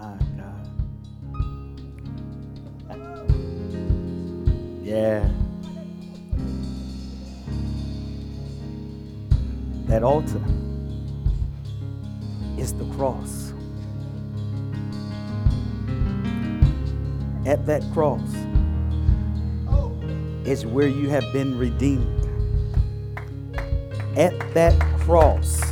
My God. Yeah. That altar is the cross. At that cross is where you have been redeemed. At that cross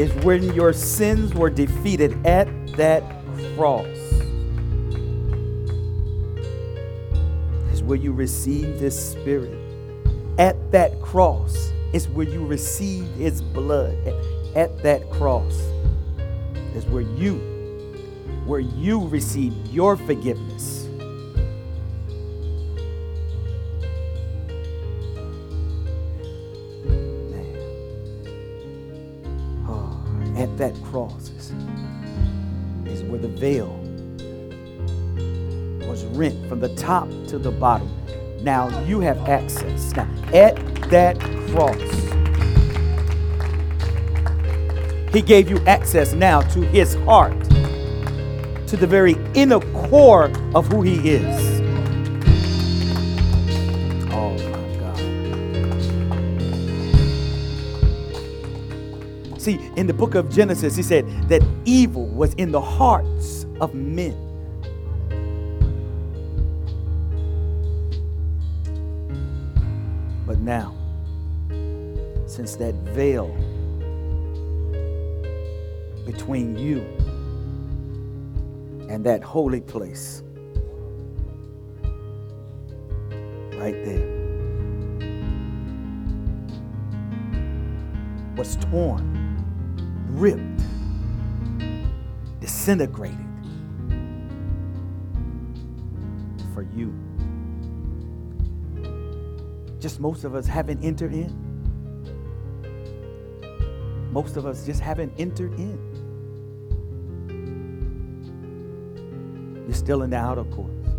is when your sins were defeated. At that cross is where you receive this spirit. At that cross is where you receive his blood. At, at that cross is where you where you receive your forgiveness. To the bottom. Now you have access. Now, at that cross, He gave you access now to His heart, to the very inner core of who He is. Oh my God. See, in the book of Genesis, he said that evil was in the hearts of men. But now, since that veil between you and that holy place, right there, was torn ripped, disintegrated for you. Just most of us haven't entered in. Most of us just haven't entered in. You're still in the outer courts. court.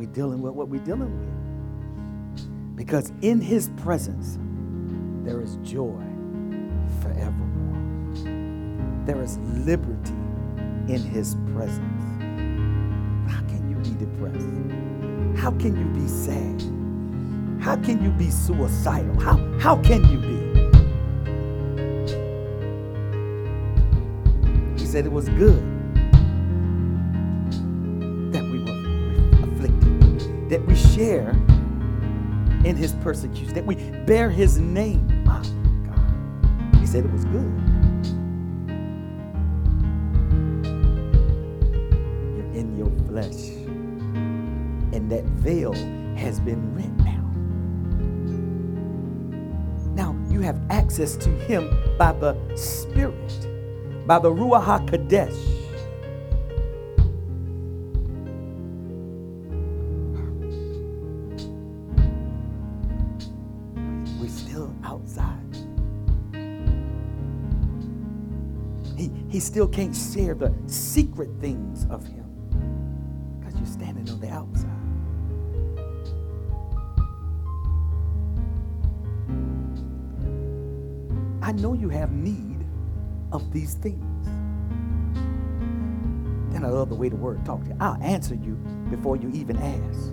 we dealing with what we're dealing with. Because in his presence, there is joy. There is liberty in his presence. How can you be depressed? How can you be sad? How can you be suicidal? How, how can you be? He said it was good that we were afflicted, that we share in his persecution, that we bear his name. My God. He said it was good. Flesh. And that veil has been rent now. Now you have access to him by the Spirit, by the Ruach HaKodesh. We're still outside. He he still can't share the secret things of him you have need of these things. Then I love the way the word talks to you. I'll answer you before you even ask.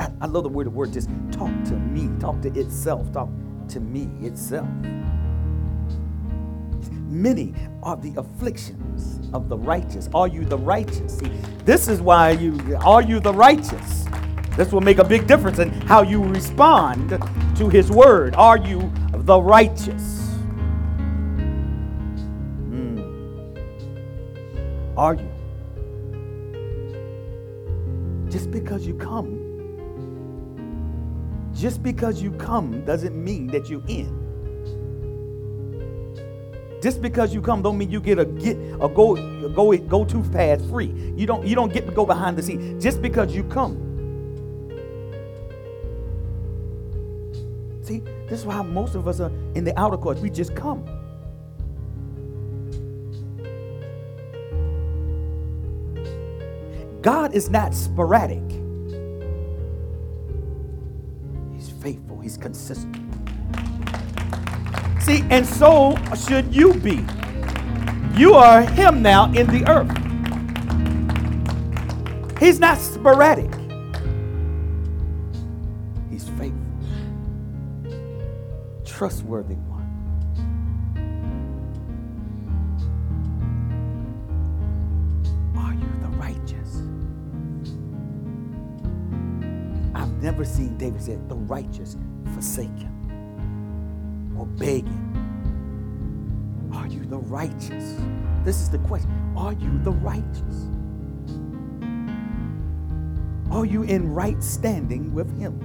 I, I love the way the word just talk to me, talk to itself, talk to me itself. Many are the afflictions of the righteous. Are you the righteous? See, this is why you are you the righteous. This will make a big difference in how you respond to his word. Are you the righteous? Are you? Just because you come, just because you come doesn't mean that you're in. Just because you come don't mean you get a get a go a go go too fast free. You don't you don't get to go behind the scene just because you come. See, this is why most of us are in the outer courts. We just come. God is not sporadic. He's faithful, he's consistent. See, and so should you be. You are him now in the earth. He's not sporadic. He's faithful. Trustworthy never seen David said, the righteous forsaken or begging. Are you the righteous? This is the question. Are you the righteous? Are you in right standing with Him?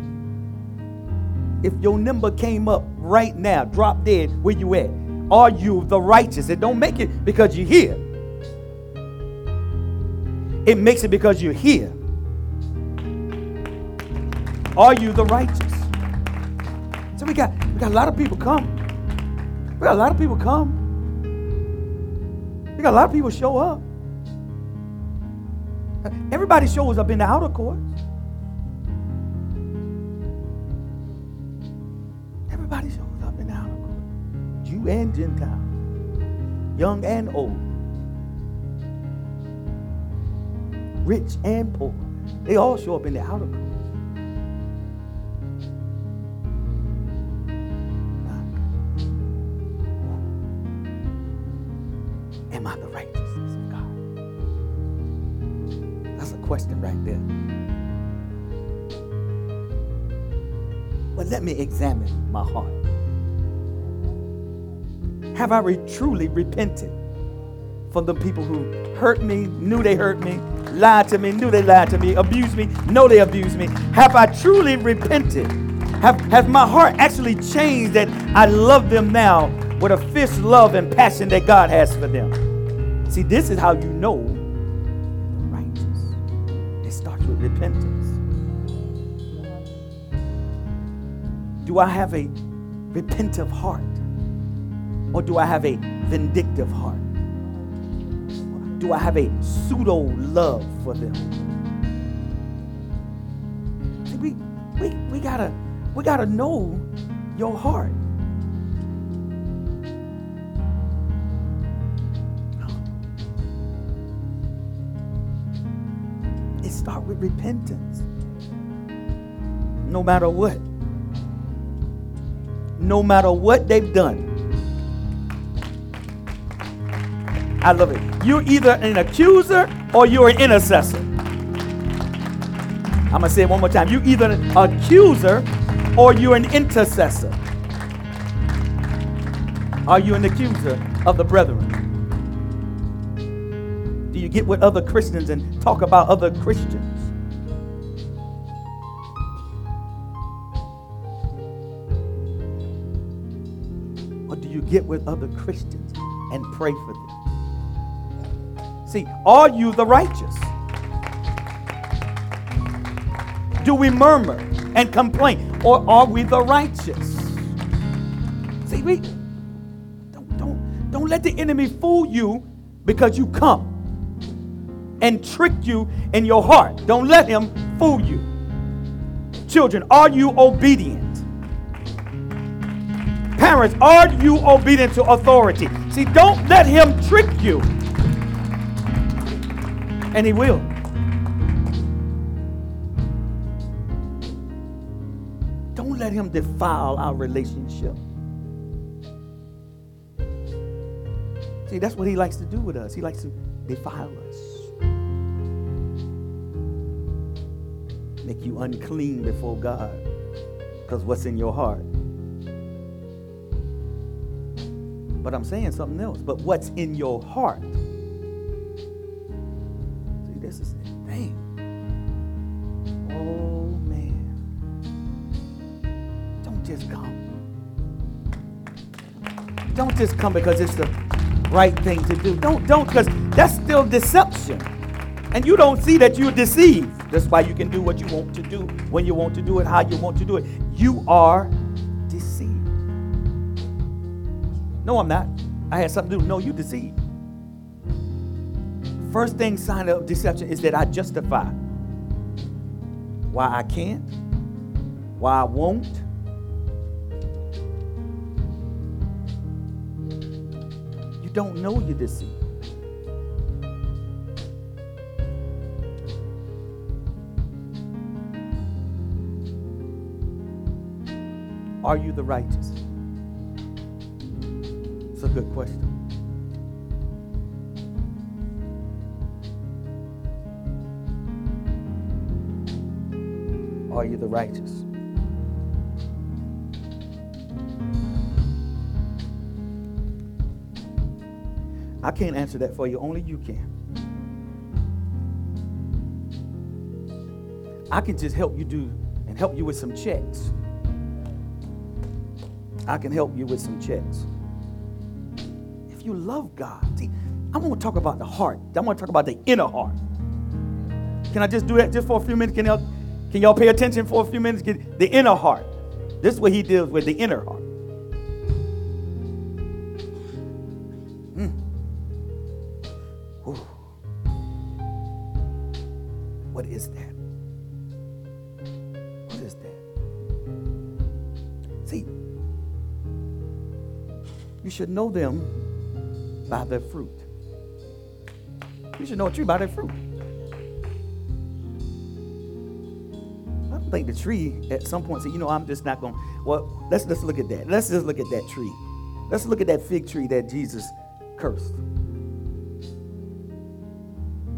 If your number came up right now, drop dead, where you at? Are you the righteous? It don't make it because you're here. It makes it because you're here. Are you the righteous? So we got we got a lot of people come. We got a lot of people come. We got a lot of people show up. Everybody shows up in the outer courts. Everybody shows up in the outer court. Jew and Gentile. Young and old. Rich and poor. They all show up in the outer court. There. But let me examine my heart. Have I re- truly repented from the people who hurt me, knew they hurt me, lied to me, knew they lied to me, abused me, know they abused me? Have I truly repented? Have, has my heart actually changed that I love them now with a fierce love and passion that God has for them? See, this is how you know repentance. Do I have a repentive heart? Or do I have a vindictive heart? Do I have a pseudo love for them? See, we, we, we gotta we gotta know your heart. Repentance. No matter what. No matter what they've done. I love it. You're either an accuser or you're an intercessor. I'm going to say it one more time. You're either an accuser or you're an intercessor. Are you an accuser of the brethren? Do you get with other Christians and talk about other Christians? Get with other Christians and pray for them? See, are you the righteous? Do we murmur and complain? Or are we the righteous? See, we don't, don't, don't let the enemy fool you because you come and trick you in your heart. Don't let him fool you. Children, are you obedient? Parents, are you obedient to authority? See, don't let him trick you. And he will. Don't let him defile our relationship. See, that's what he likes to do with us. He likes to defile us. Make you unclean before God. Because what's in your heart? But I'm saying something else. But what's in your heart? See, this is dang. Oh man. Don't just come. Don't just come because it's the right thing to do. Don't don't because that's still deception. And you don't see that you're deceived. That's why you can do what you want to do when you want to do it, how you want to do it. You are No, I'm not. I had something to do. No, you deceived. First thing sign of deception is that I justify why I can't, why I won't. You don't know you're deceived. Are you the righteous? A good question. Are you the righteous? I can't answer that for you, only you can. I can just help you do and help you with some checks. I can help you with some checks. You love God, see, I want to talk about the heart. I want to talk about the inner heart. Can I just do that just for a few minutes? Can y'all, can y'all pay attention for a few minutes? Get the inner heart. This is what he deals with the inner heart. Mm. What is that? What is that? See, you should know them by their fruit. You should know a tree by their fruit. I don't think the tree at some point said, you know, I'm just not going. Well, let's let's look at that. Let's just look at that tree. Let's look at that fig tree that Jesus cursed.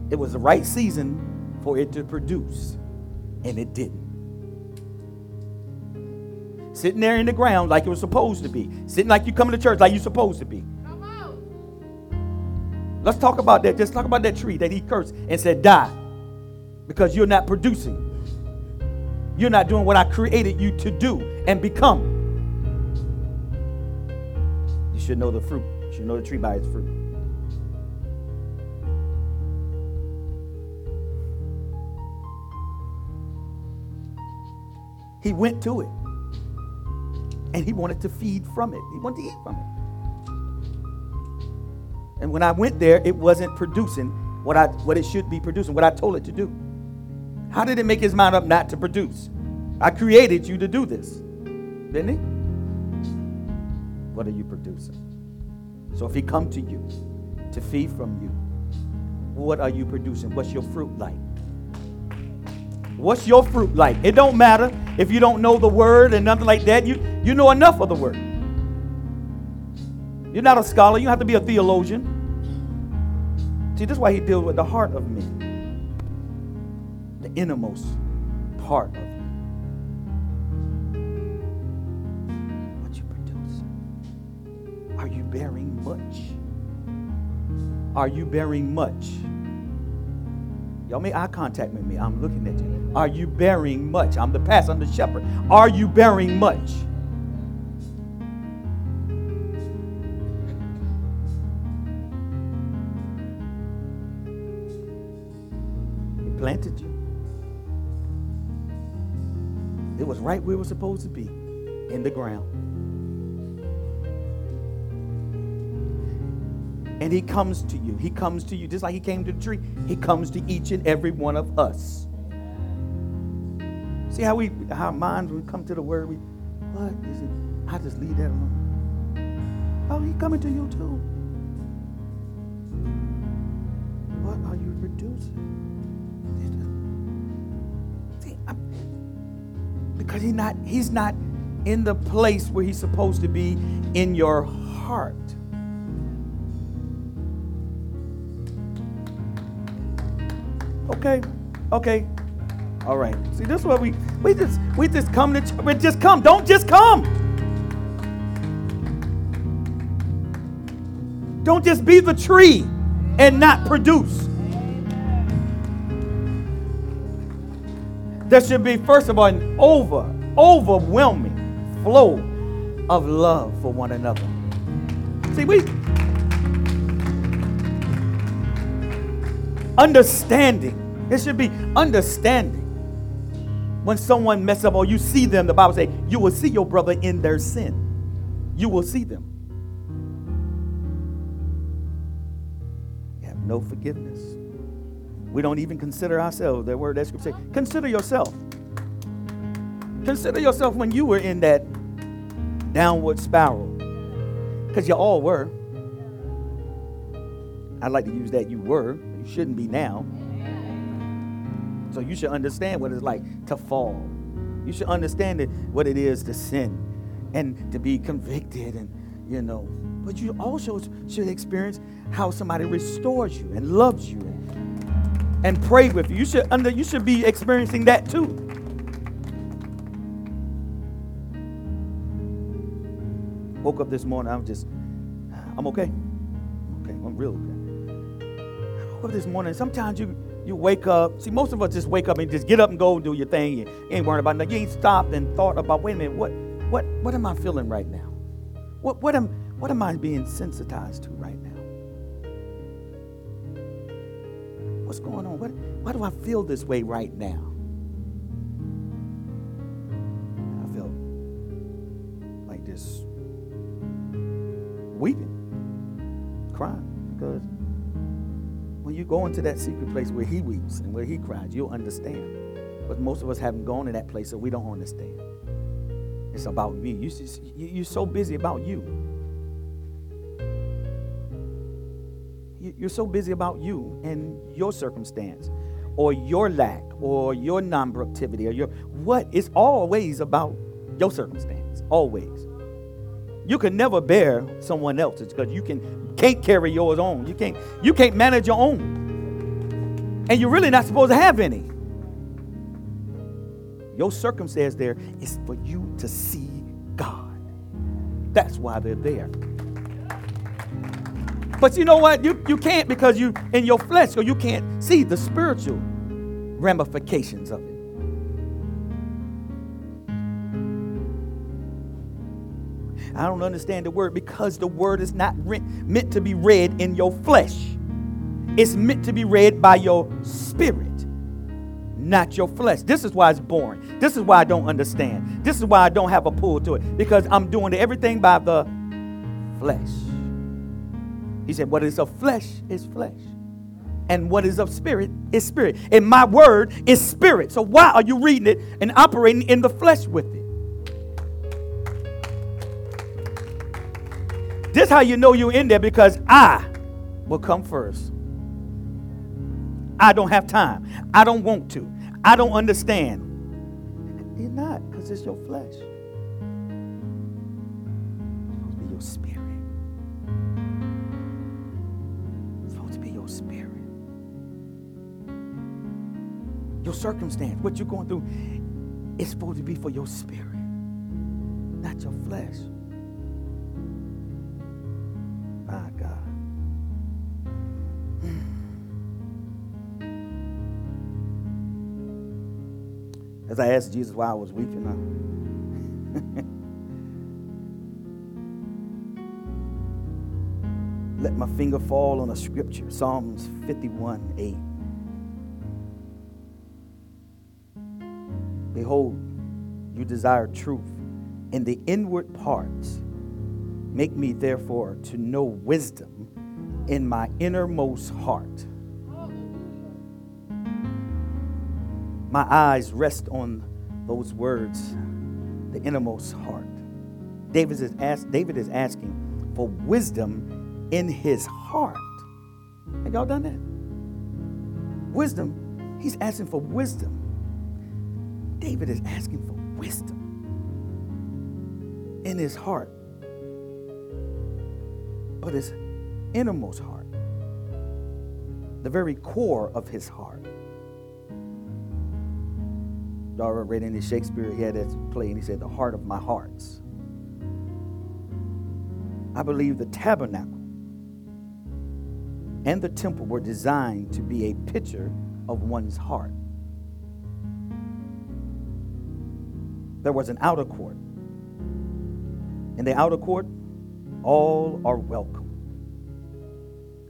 It was the right season for it to produce, and it didn't. Sitting there in the ground like it was supposed to be. Sitting like you coming to church like you're supposed to be. Let's talk about that. Just talk about that tree that he cursed and said, die. Because you're not producing. You're not doing what I created you to do and become. You should know the fruit. You should know the tree by its fruit. He went to it. And he wanted to feed from it. He wanted to eat from it. And when I went there, it wasn't producing what I what it should be producing, what I told it to do. How did it make his mind up not to produce? I created you to do this. Didn't he? What are you producing? So if he come to you to feed from you, what are you producing? What's your fruit like? What's your fruit like? It don't matter if you don't know the word and nothing like that. You you know enough of the word. You're not a scholar. You don't have to be a theologian. See, this is why he deals with the heart of men, the innermost part of you. What you produce? Are you bearing much? Are you bearing much? Y'all make eye contact with me. I'm looking at you. Are you bearing much? I'm the pastor, I'm the shepherd. Are you bearing much? Planted you. It was right where it was supposed to be in the ground. And he comes to you. He comes to you just like he came to the tree. He comes to each and every one of us. See how we how our minds we come to the word, we what is it? I just leave that alone. Oh, he coming to you too. What are you producing? Because he's not he's not in the place where he's supposed to be in your heart. Okay, okay, all right. See, this is what we we just we just come to we just come. Don't just come. Don't just be the tree and not produce. There should be, first of all, an over, overwhelming flow of love for one another. See, we understanding. It should be understanding. When someone messes up or you see them, the Bible says you will see your brother in their sin. You will see them. You have no forgiveness We don't even consider ourselves. That word that scripture say, consider yourself. Consider yourself when you were in that downward spiral. Because you all were. I'd like to use that you were. You shouldn't be now. So you should understand what it's like to fall. You should understand it, what it is to sin and to be convicted and, you know. But you also should experience how somebody restores you and loves you and, pray with you. You should, under, you should be experiencing that too. Woke up this morning, I'm just, I'm okay. Okay, I'm real okay. I woke up this morning. Sometimes you you wake up. See, most of us just wake up and just get up and go and do your thing. You ain't worried about nothing. You ain't stopped and thought about, wait a minute, what, what, what am I feeling right now? What, what, am, what am I being sensitized to right now? What's going on? What, why do I feel this way right now? I felt like just weeping, crying because when you go into that secret place where he weeps and where he cries, you'll understand. But most of us haven't gone in that place, so we don't understand. It's about me. You, you're so busy about you. You're so busy about you and your circumstance, or your lack, or your non-productivity, or your what? It's always about your circumstance. Always. You can never bear someone else's because you can can't carry yours own. You can't you can't manage your own. And you're really not supposed to have any. Your circumstance there is for you to see God. That's why they're there. But you know what? You, you can't because you in your flesh, so you can't see the spiritual ramifications of it. I don't understand the word because the word is not re- meant to be read in your flesh. It's meant to be read by your spirit, not your flesh. This is why it's boring. This is why I don't understand. This is why I don't have a pull to it because I'm doing everything by the flesh. He said, What is of flesh is flesh. And what is of spirit is spirit. And my word is spirit. So why are you reading it and operating in the flesh with it? This how you know you're in there because I will come first. I don't have time. I don't want to. I don't understand. You're not because it's your flesh. Your circumstance, what you're going through, it's supposed to be for your spirit, not your flesh. My God. As I asked Jesus why I was weeping, I let my finger fall on a scripture, Psalms 51 8. Behold, you desire truth in the inward parts Make me, therefore, to know wisdom in my innermost heart. My eyes rest on those words, the innermost heart. David is, ask, David is asking for wisdom in his heart. Have y'all done that? Wisdom, he's asking for wisdom. David is asking for wisdom in his heart but his innermost heart, the very core of his heart. Dara read in his Shakespeare, he had that play, and he said, The heart of my hearts. I believe the tabernacle and the temple were designed to be a picture of one's heart. There was an outer court. In the outer court, all are welcome,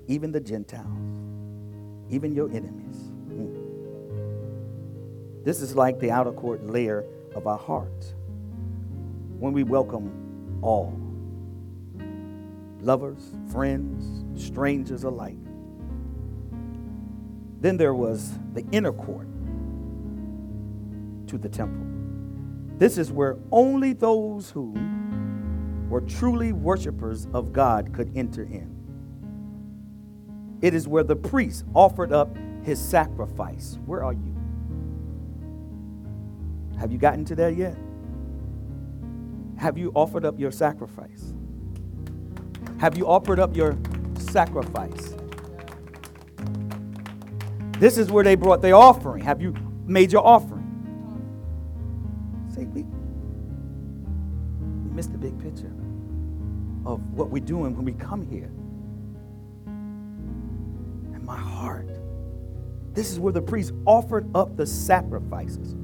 even the Gentiles, even your enemies. Mm. This is like the outer court layer of our hearts when we welcome all lovers, friends, strangers alike. Then there was the inner court to the temple. This is where only those who were truly worshipers of God could enter in. It is where the priest offered up his sacrifice. Where are you? Have you gotten to that yet? Have you offered up your sacrifice? Have you offered up your sacrifice? This is where they brought their offering. Have you made your offering? We, we missed the big picture of what we're doing when we come here. And my heart. This is where the priest offered up the sacrifices.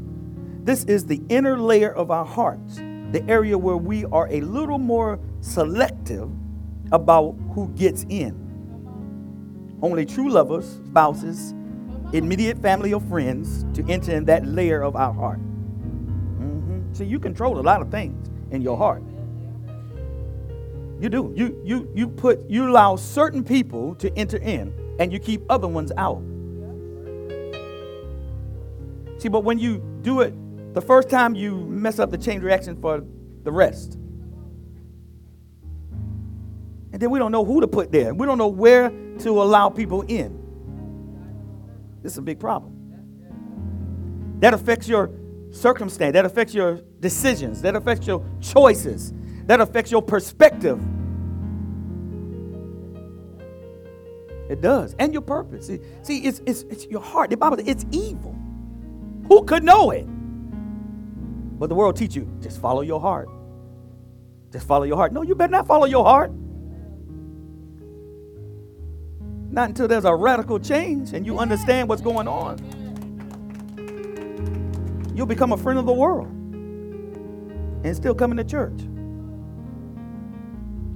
This is the inner layer of our hearts, the area where we are a little more selective about who gets in. Only true lovers, spouses, immediate family or friends to enter in that layer of our heart. Mm-hmm. You control a lot of things in your heart. You do. You you you put you allow certain people to enter in and you keep other ones out. See, but when you do it the first time you mess up the chain reaction for the rest. And then we don't know who to put there. We don't know where to allow people in. This is a big problem. That affects your circumstance, that affects your decisions, that affects your choices, that affects your perspective. It does. And your purpose. See, it's, it's, it's your heart. The Bible, it's evil. Who could know it? But the world teach you just follow your heart. Just follow your heart. No, you better not follow your heart. Not until there's a radical change and you understand what's going on. You'll become a friend of the world and still coming to church.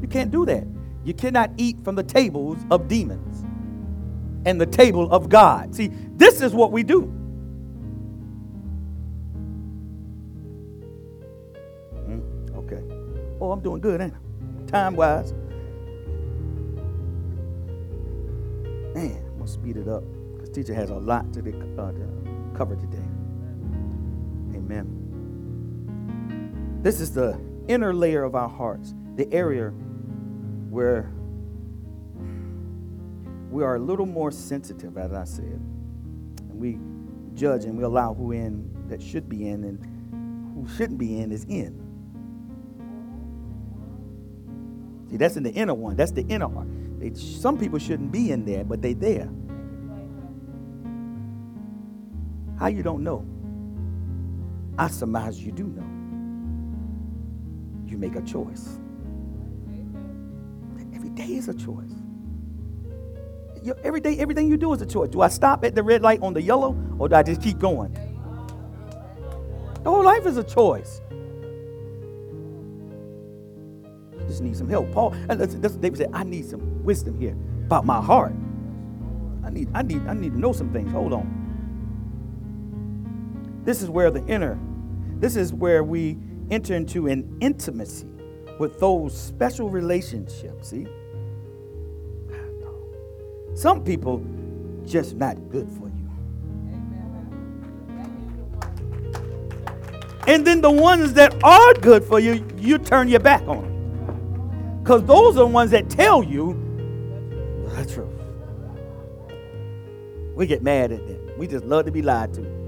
You can't do that. You cannot eat from the tables of demons and the table of God. See, this is what we do. Okay. Oh, I'm doing good, ain't I? Time wise. Man, I'm going to speed it up because teacher has a lot to, uh, to cover today. Amen. This is the inner layer of our hearts, the area where we are a little more sensitive, as I said. And we judge and we allow who in that should be in and who shouldn't be in is in. See, that's in the inner one. That's the inner heart. They, some people shouldn't be in there, but they there. How you don't know? I surmise you do know. Make a choice. Every day is a choice. Every day, everything you do is a choice. Do I stop at the red light on the yellow, or do I just keep going? The whole life is a choice just need some help. Paul, and that's, David said, I need some wisdom here about my heart. I need, I need, I need to know some things. Hold on. This is where the inner, this is where we enter into an intimacy with those special relationships. See? Some people just not good for you. And then the ones that are good for you, you turn your back on. Because those are the ones that tell you the truth. We get mad at them. We just love to be lied to.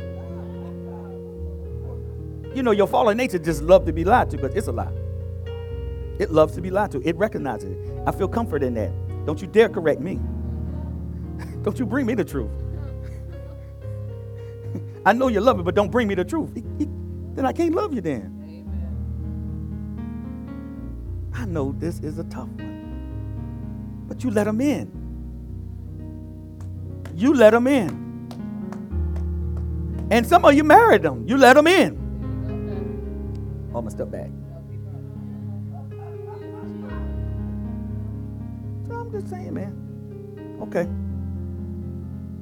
You know, your fallen nature just love to be lied to, but it's a lie. It loves to be lied to. It recognizes it. I feel comfort in that. Don't you dare correct me. don't you bring me the truth. I know you love me, but don't bring me the truth. then I can't love you then. I know this is a tough one. But you let them in. You let them in. And some of you married them. You let them in. Going to step back. So I'm just saying, man. Okay.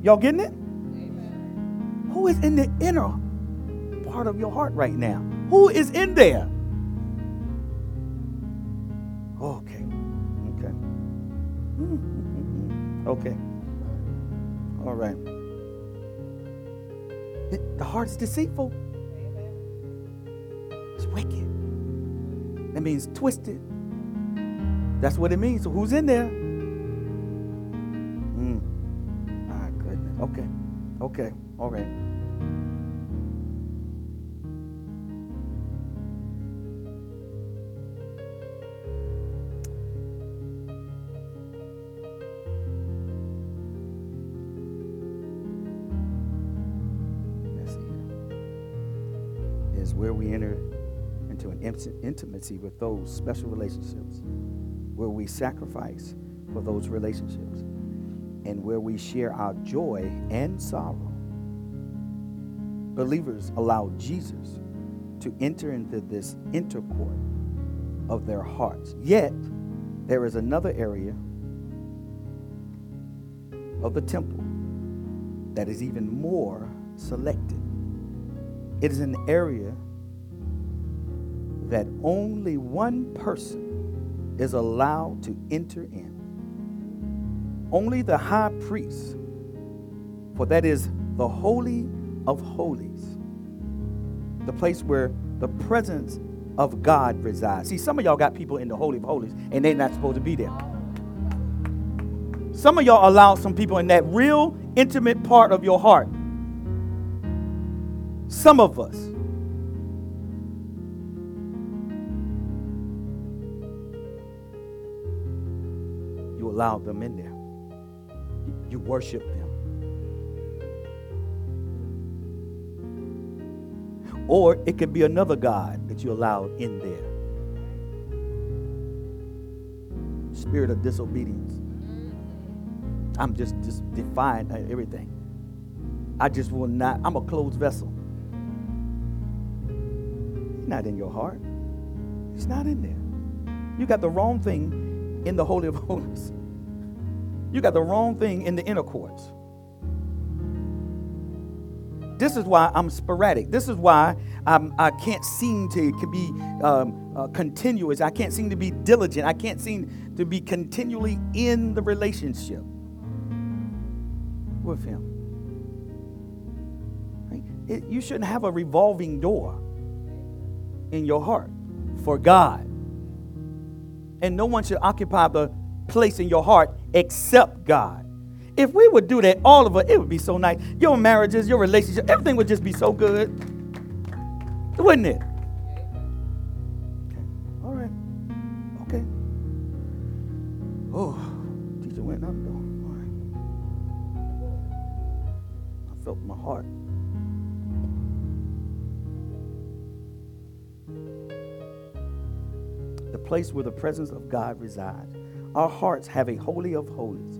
Y'all getting it? Who is in the inner part of your heart right now? Who is in there? Okay. Okay. Okay. All right. The heart is deceitful. Wicked. That means twisted. That's what it means. So who's in there? Mm. My goodness. Okay. Okay. All right. Intimacy with those special relationships, where we sacrifice for those relationships, and where we share our joy and sorrow. Believers allow Jesus to enter into this inner courts of their hearts. Yet, there is another area of the temple that is even more selected. It is an area that only one person is allowed to enter in. Only the high priest, for that is the Holy of Holies, the place where the presence of God resides. See, some of y'all got people in the Holy of Holies and they're not supposed to be there. Some of y'all allow some people in that real intimate part of your heart. Some of us allow them in there. You worship them. Or it could be another God that you allow in there. Spirit of disobedience. I'm just, just defying everything. I just will not, I'm a closed vessel. He's not in your heart. He's not in there. You got the wrong thing in the Holy of Holies. You got the wrong thing in the inner courts. This is why I'm sporadic. This is why I'm, I can not seem to, to be um, uh, continuous. I can't seem to be diligent. I can't seem to be continually in the relationship with Him. Right? It, you shouldn't have a revolving door in your heart for God. And no one should occupy the place in your heart except God. If we would do that, all of us, it would be so nice. Your marriages, your relationship, everything would just be so good. Wouldn't it? Place where the presence of God resides our hearts have a holy of holies.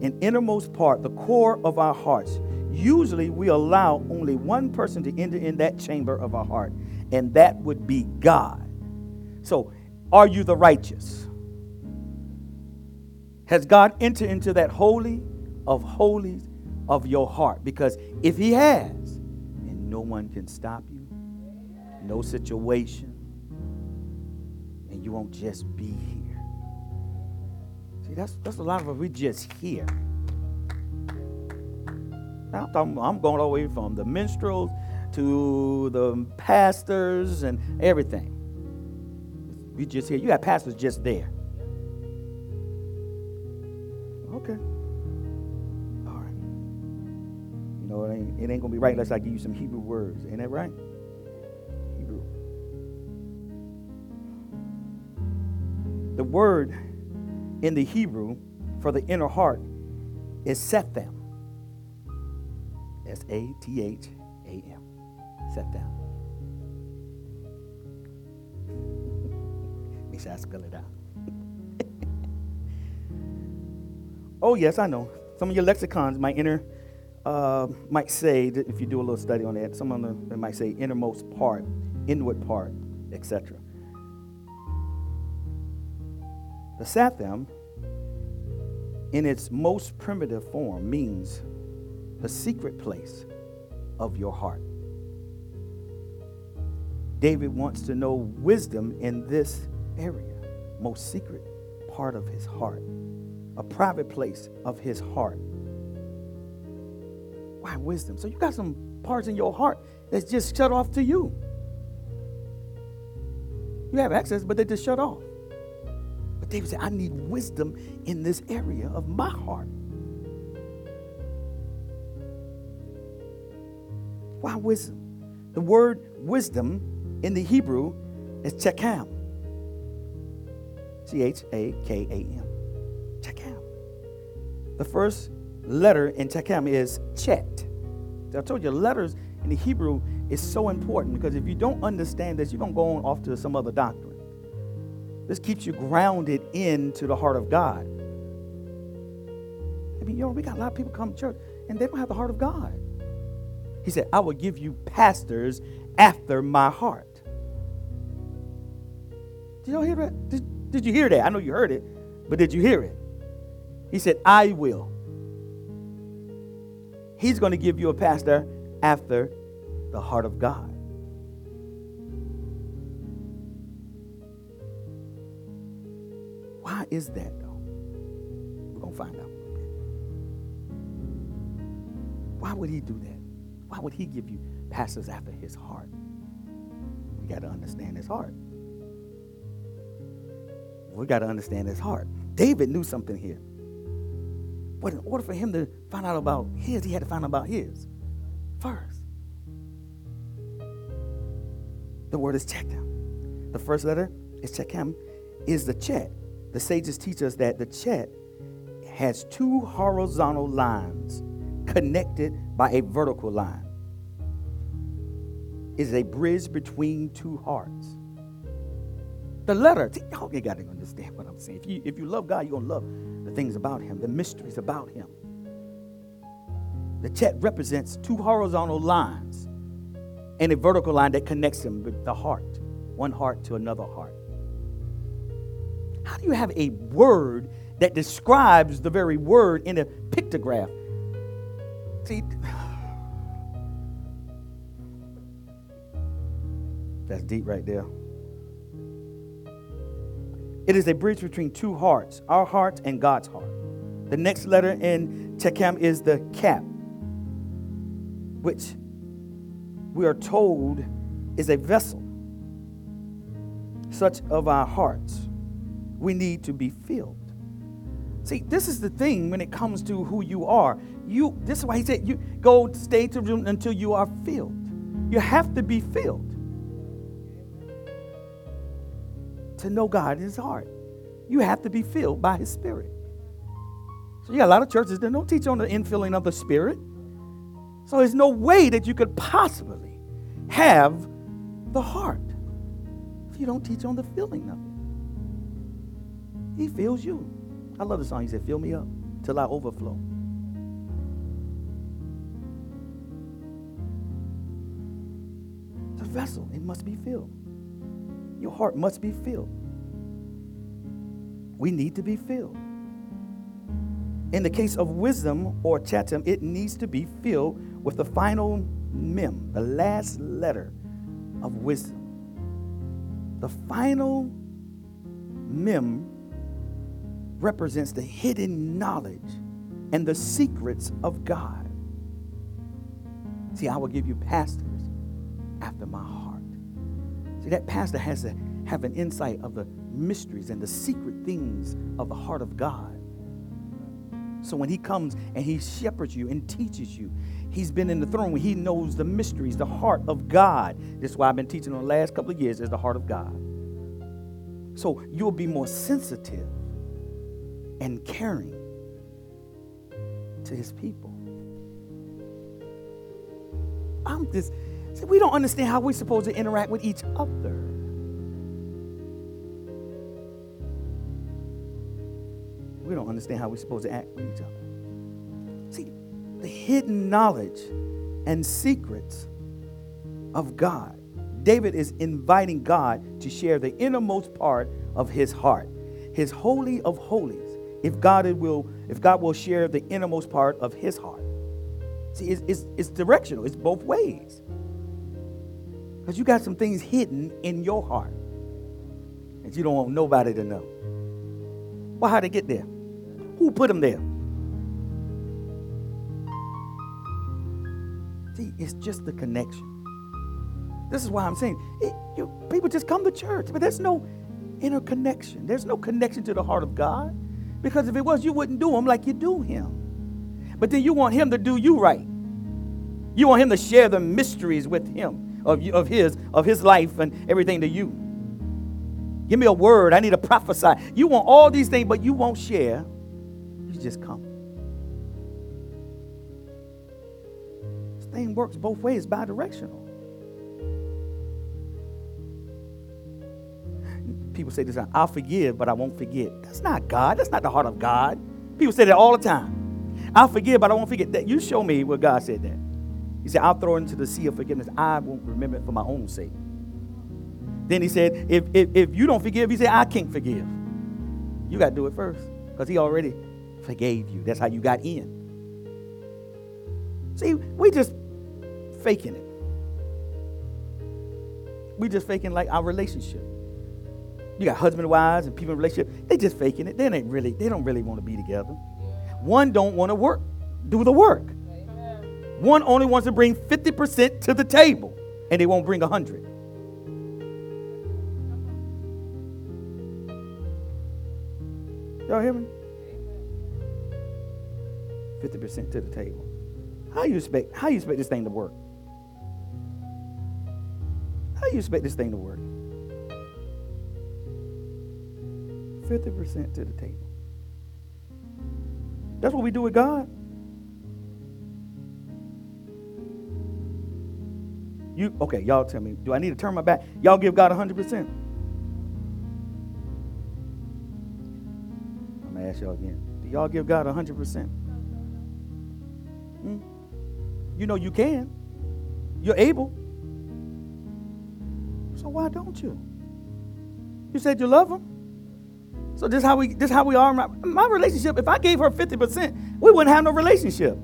An innermost part, the core of our hearts. Usually we allow only one person to enter in that chamber of our heart, and that would be God. So, are you the righteous? Has God entered into that holy of holies of your heart? Because if He has, and no one can stop you, no situation, you won't just be here. See, that's, that's a lot of us, we just here. Now, I'm, talking, I'm going all the way from the minstrels to the pastors and everything. We just here. You got pastors just there. Okay. All right. You know, it ain't, it ain't going to be right unless I give you some Hebrew words. Ain't that right? The word in the Hebrew for the inner heart is Satham. S A T H A M. Satham. Sure I spell it out. oh, yes, I know. Some of your lexicons might enter, uh, might say, if you do a little study on that, some of them might say innermost part, inward part, etc. The Satham, in its most primitive form, means the secret place of your heart. David wants to know wisdom in this area, most secret part of his heart, a private place of his heart. Why wisdom? So you got some parts in your heart that's just shut off to you. You have access, but they just shut off. David said, I need wisdom in this area of my heart. Why wisdom? The word wisdom in the Hebrew is chakam. C H A K A M. Chakam. The first letter in chakam is chet. I told you, letters in the Hebrew is so important because if you don't understand this, you're going to go on off to some other doctrine. This keeps you grounded into the heart of God. I mean, you know, we got a lot of people come to church and they don't have the heart of God. He said, I will give you pastors after my heart. Did y'all hear that? Did, did you hear that? I know you heard it, but did you hear it? He said, I will. He's going to give you a pastor after the heart of God. Is that, though? We're going to find out. Why would he do that? Why would he give you pastors after his heart? We got to understand his heart. We got to understand his heart. David knew something here. But in order for him to find out about his, he had to find out about his first. The word is chechem. The first letter is chechem, is the chet. The sages teach us that the chet has two horizontal lines connected by a vertical line. It is a bridge between two hearts. The letter, y'all got to understand what I'm saying. If you, if you love God, you're to love the things about Him, the mysteries about Him. The chet represents two horizontal lines and a vertical line that connects them with the heart, one heart to another heart. Do you have a word that describes the very word in a pictograph? See, that's deep right there. It is a bridge between two hearts, our heart and God's heart. The next letter in Chakam is the kaf, which we are told is a vessel, such of our hearts. We need to be filled. See, this is the thing when it comes to who you are. You this is why he said you go stay to room until you are filled. You have to be filled. to know God in his heart. You have to be filled by his spirit. So you a lot of churches that don't teach on the infilling of the spirit. So there's no way that you could possibly have the heart if you don't teach on the filling of it. He fills you. I love the song. He said, Fill me up till I overflow. It's a vessel, it must be filled. Your heart must be filled. We need to be filled. In the case of wisdom or chatham, it needs to be filled with the final mem, the last letter of wisdom. The final mem represents the hidden knowledge and the secrets of God. See, I will give you pastors after my heart. See, that pastor has to have an insight of the mysteries and the secret things of the heart of God. So when he comes and he shepherds you and teaches you, he's been in the throne he knows the mysteries, the heart of God. This is why I've been teaching on the last couple of years is the heart of God. So you'll be more sensitive and caring to his people. I'm just See, we don't understand how we're supposed to interact with each other. We don't understand how we're supposed to act with each other. See, the hidden knowledge and secrets of God. David is inviting God to share the innermost part of his heart, his holy of holies. If God will, if God will share the innermost part of his heart. See, it's, it's, it's directional, it's both ways. Because you got some things hidden in your heart that you don't want nobody to know. Well, how'd they get there? Who put them there? See, it's just the connection. This is why I'm saying it, you, people just come to church, but there's no inner connection. There's no connection to the heart of God. Because if it was, you wouldn't do him like you do him. But then you want him to do you right. You want him to share the mysteries with him of, of his of his life and everything to you. Give me a word. I need to prophesy. You want all these things, but you won't share. You just come. This thing works both ways, bi-directional. People say this, I'll forgive, but I won't forget. That's not God. That's not the heart of God. People say that all the time. I'll forgive, but I won't forget. That you show me where God said that. He said, I'll throw into the sea of forgiveness. I won't remember it for my own sake. Then he said, if, if, if you don't forgive, he said, I can't forgive. You got to do it first because he already forgave you. That's how you got in. See, we just faking it. We just faking like our relationship. You got husband and wives and people in relationship. They just faking it. They ain't really. They don't really want to be together. One don't want to work, do the work. One only wants to bring 50% to the table, and they won't bring 100. Y'all hear me? 50% to the table. How you expect how you expect this thing to work? How you expect this thing to work? 50% to the table. That's what we do with God. You okay, y'all tell me, do I need to turn my back? Y'all give God 100%. I'm gonna ask y'all again. Do y'all give God 100%? Hmm? You know you can. You're able. So why don't you? You said you love him. So this how we this how we are. My, my relationship. If I gave her fifty percent, we wouldn't have no relationship.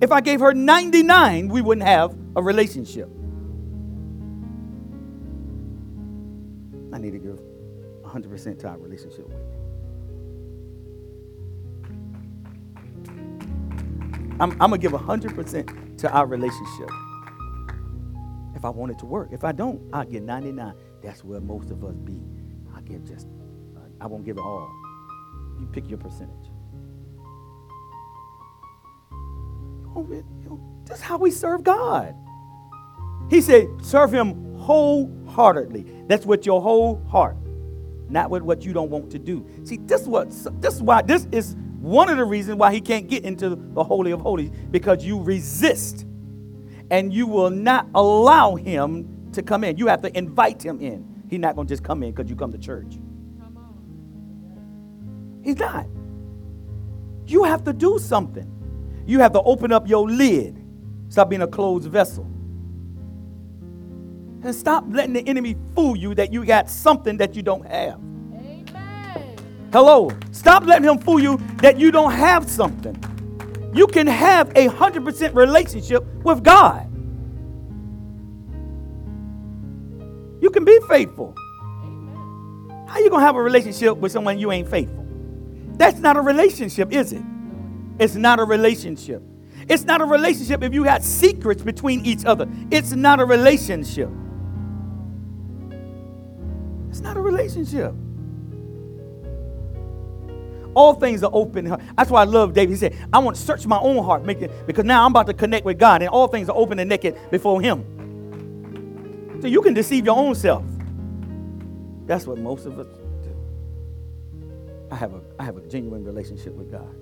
If I gave her ninety nine, we wouldn't have a relationship. I need to give hundred percent to our relationship I'm, I'm gonna give hundred percent to our relationship. If I want it to work, if I don't, I'll get ninety nine. That's where most of us be give just, uh, I won't give it all. You pick your percentage. Is how we serve God. He said, serve Him wholeheartedly. That's with your whole heart, not with what you don't want to do. See, this is what this is why this is one of the reasons why He can't get into the holy of holies because you resist, and you will not allow Him to come in. You have to invite Him in. He's not going to just come in because you come to church. He's not. You have to do something. You have to open up your lid. Stop being a closed vessel. And stop letting the enemy fool you that you got something that you don't have. Amen. Hello. Stop letting him fool you that you don't have something. You can have a 100% relationship with God. Can be faithful. How you to have a relationship with someone you ain't faithful? That's not a relationship, is it? It's not a relationship. It's not a relationship if you had secrets between each other. It's not a relationship. It's not a relationship. All things are open. That's why I love David. He said, I want to search my own heart, make it, because now I'm about to connect with God, and all things are open and naked before Him. So you can deceive your own self. That's what most of us do. I have a, I have a genuine relationship with God.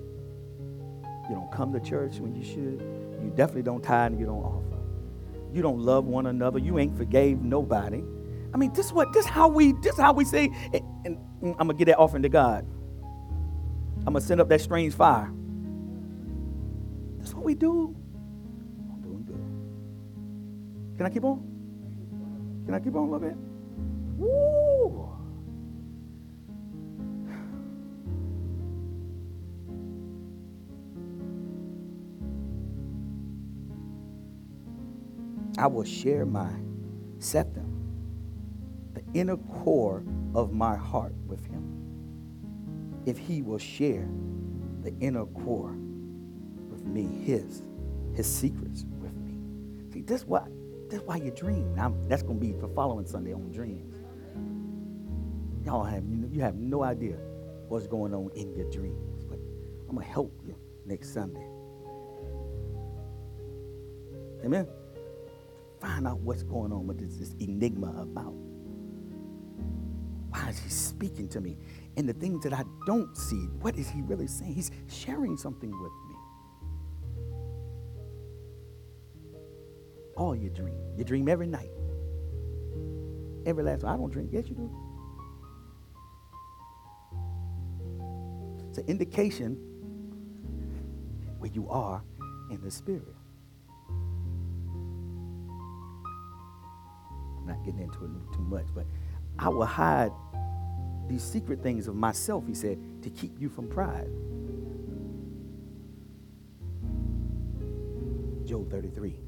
You don't come to church when you should. You definitely don't tithe and you don't offer. You don't love one another. You ain't forgave nobody. I mean, this what this how we this how we say, and, and I'm gonna get that offering to God. I'm gonna send up that strange fire. That's what we do. I'm doing good. Can I keep on? Can I keep on a little bit? Woo! I will share my sanctum, the inner core of my heart with him. If he will share the inner core with me, his his secrets with me. See, this why that's why you dream. Now, that's gonna be for following Sunday on dreams. Y'all have you, have no idea what's going on in your dreams, but I'm gonna help you next Sunday. Amen. Find out what's going on with this, this enigma about. Why is he speaking to me? And the things that I don't see, what is he really saying? He's sharing something with me. All your dream. You dream every night. Every last one. I don't dream. Yes, you do. It's an indication where you are in the spirit. I'm not getting into it too much, but I will hide these secret things of myself, he said, to keep you from pride. Job 33,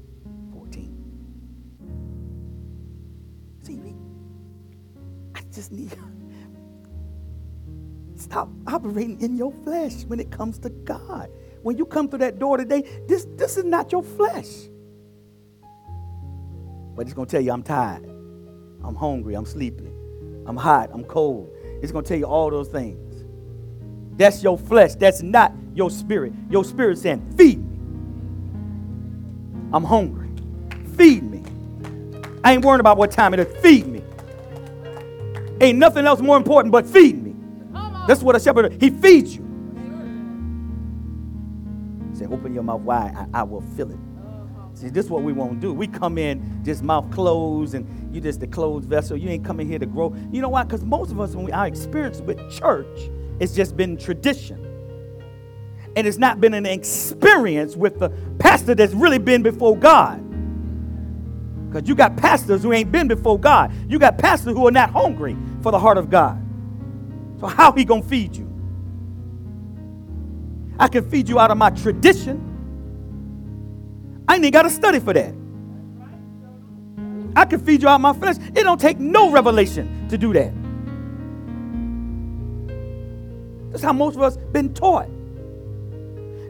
need stop operating in your flesh when it comes to God. When you come through that door today, this, this is not your flesh. But it's going to tell you I'm tired. I'm hungry. I'm sleepy. I'm hot. I'm cold. It's going to tell you all those things. That's your flesh. That's not your spirit. Your spirit saying, Feed me. I'm hungry. Feed me. I ain't worrying about what time it is. Feed me. Ain't nothing else more important but feed me. That's what a shepherd He feeds you. Say, open your mouth wide, I, I will fill it. See, this is what we won't do. We come in just mouth closed and you just the closed vessel. You ain't coming here to grow. You know why? Because most of us, when we, our experience with church, it's just been tradition. And it's not been an experience with the pastor that's really been before God. Because you got pastors who ain't been before God. You got pastors who are not hungry for the heart of God. So how he gonna feed you? I can feed you out of my tradition. I ain't even got to study for that. I can feed you out of my flesh. It don't take no revelation to do that. That's how most of us been taught.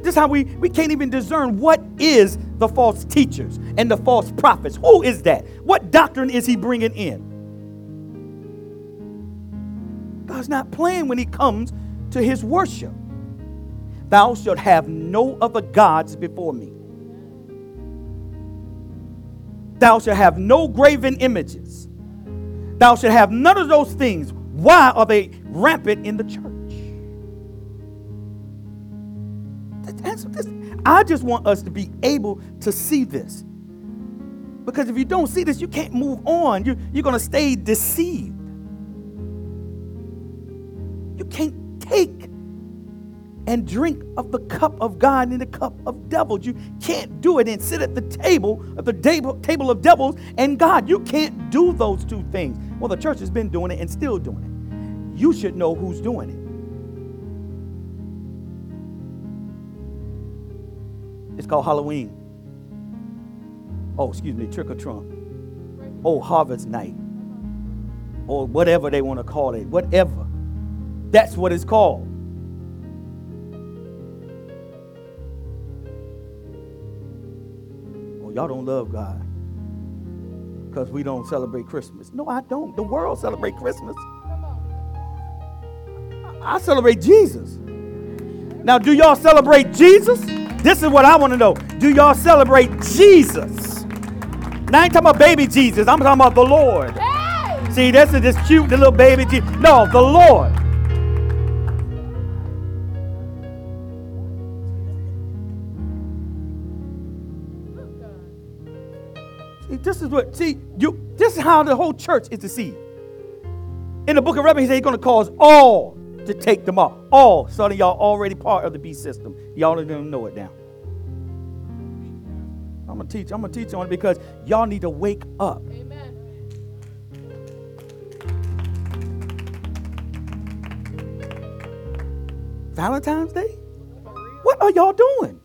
This is how we, we can't even discern what is the false teachers and the false prophets. Who is that? What doctrine is he bringing in? God's not playing when he comes to his worship. Thou shalt have no other gods before me. Thou shalt have no graven images. Thou shalt have none of those things. Why are they rampant in the church? I just want us to be able to see this. Because if you don't see this, you can't move on. You, you're going to stay deceived. You can't take and drink of the cup of God and the cup of devils. You can't do it and sit at the table at the table, table of devils and God. You can't do those two things. Well, the church has been doing it and still doing it. You should know who's doing it. Called Halloween. Oh, excuse me, trick or trunk. Oh, harvest night. Or whatever they want to call it. Whatever. That's what it's called. Oh, y'all don't love God because we don't celebrate Christmas. No, I don't. The world celebrate Christmas. I celebrate Jesus. Now, do y'all celebrate Jesus? This is what I want to know. Do y'all celebrate Jesus? Now, I ain't talking about baby Jesus. I'm talking about the Lord. Hey! See, this is this cute little baby Jesus. No, the Lord. See, this is what, see, you this is how the whole church is deceived. In the book of Revelation, he's going to cause all to take them off. All. Some of y'all already part of the beast system. Y'all don't even know it now. I'm gonna teach, I'm gonna teach on it because y'all need to wake up. Amen. Valentine's Day? What are y'all doing?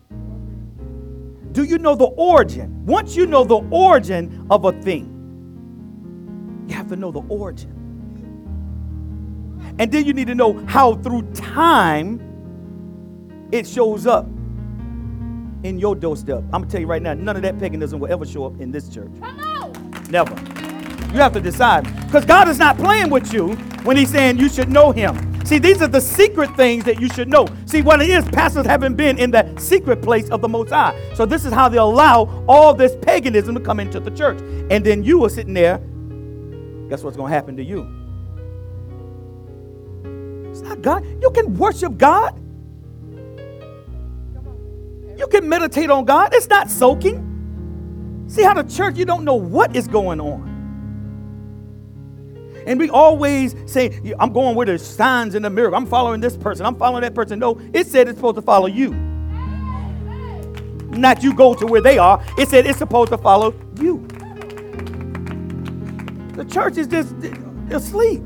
Do you know the origin? Once you know the origin of a thing, you have to know the origin. And then you need to know how through time it shows up in your doorstep. I'm gonna tell you right now, none of that paganism will ever show up in this church. Come on. Never. You have to decide. Because God is not playing with you when He's saying you should know Him. See, these are the secret things that you should know. See, what it is, pastors haven't been in the secret place of the Most High. So this is how they allow all this paganism to come into the church. And then you are sitting there. Guess what's going to happen to you? Not God. You can worship God. You can meditate on God. It's not soaking. See how the church, you don't know what is going on. And we always say, I'm going where the signs in the mirror. I'm following this person. I'm following that person. No, it said it's supposed to follow you. Not you go to where they are. It said it's supposed to follow you. The church is just asleep.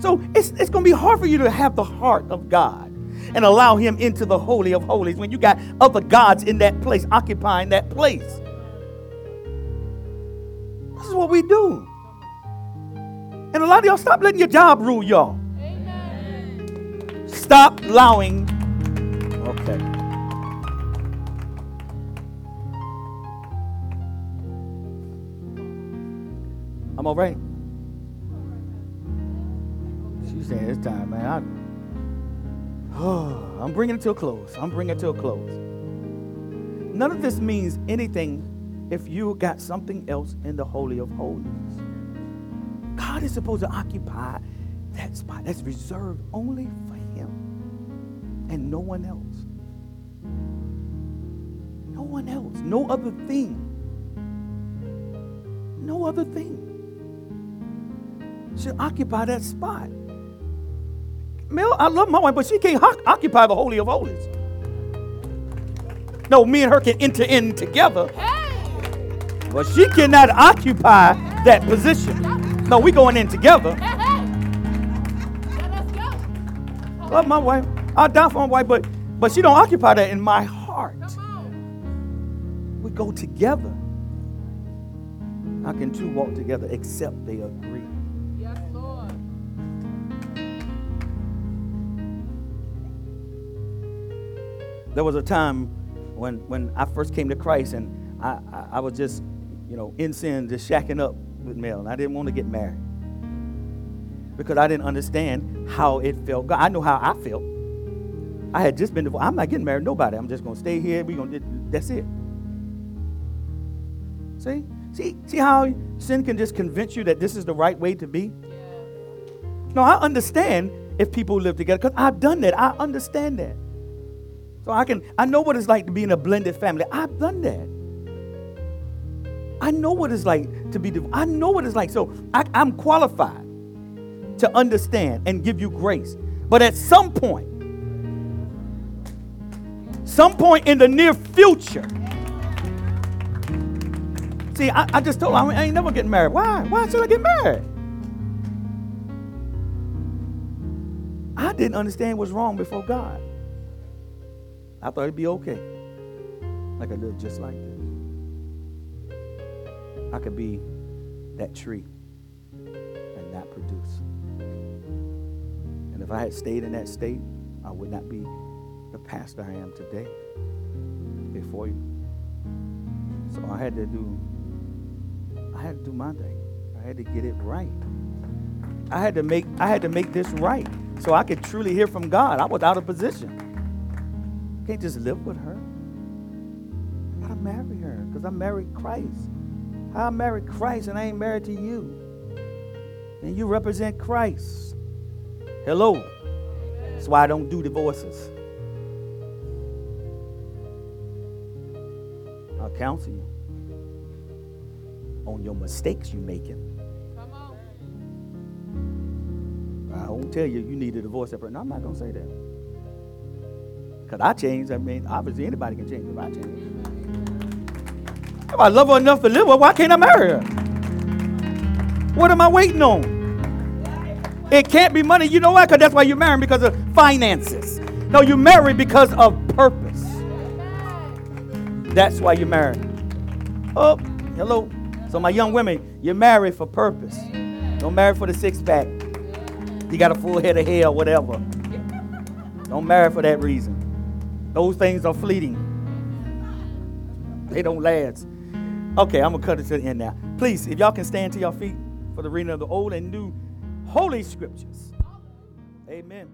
So it's, it's going to be hard for you to have the heart of God and allow Him into the Holy of Holies when you got other gods in that place, occupying that place. This is what we do. And a lot of y'all stop letting your job rule y'all. Amen. Stop allowing. Okay. I'm all right. It's time, man. I, oh, I'm bringing it to a close. I'm bringing it to a close. None of this means anything if you got something else in the Holy of Holies. God is supposed to occupy that spot that's reserved only for Him and no one else. No one else. No other thing. No other thing should occupy that spot. Mel, I love my wife, but she can't ho- occupy the Holy of Holies. No, me and her can enter in together. But she cannot occupy that position. No, we going in together. Hey, hey. Love my wife. I die for my wife, but but she don't occupy that in my heart. We go together. How can two walk together except they agree? There was a time when when I first came to Christ and I, I, I was just, you know, in sin, just shacking up with Mel, and I didn't want to get married. Because I didn't understand how it felt. God, I know how I felt. I had just been divorced. I'm not getting married to nobody. I'm just gonna stay here. We gonna that's it. See? See, see how sin can just convince you that this is the right way to be? No, I understand if people live together because I've done that. I understand that. So I can I know what it's like to be in a blended family. I've done that. I know what it's like to be I know what it's like. So I, I'm qualified to understand and give you grace. But at some point, some point in the near future, see, I, I just told her I ain't never getting married. Why? Why should I get married? I didn't understand what's wrong before God. I thought it'd be okay. Like I could live just like this. I could be that tree and not produce. And if I had stayed in that state, I would not be the pastor I am today before you. So I had to do I had to do my thing. I had to get it right. I had to make I had to make this right so I could truly hear from God. I was out of position. Can't just live with her. I gotta marry her because I married Christ. I married Christ and I ain't married to you. And you represent Christ. Hello. That's why I don't do divorces. I'll counsel you on your mistakes you're making. Come on. I won't tell you you need a divorce separate. No, I'm not gonna say that. Because I changed. I mean, obviously anybody can change if I change. If I love her enough to live with, why can't I marry her? What am I waiting on? It can't be money. You know why? Because that's why you're married because of finances. No, you're married because of purpose. That's why you're married. Oh, hello. So my young women, you're married for purpose. Don't marry for the six pack. You got a full head of hair whatever. Don't marry for that reason. Those things are fleeting. They don't last. Okay, I'm gonna cut it to the end now. Please, if y'all can stand to your feet for the reading of the old and new holy scriptures. Amen.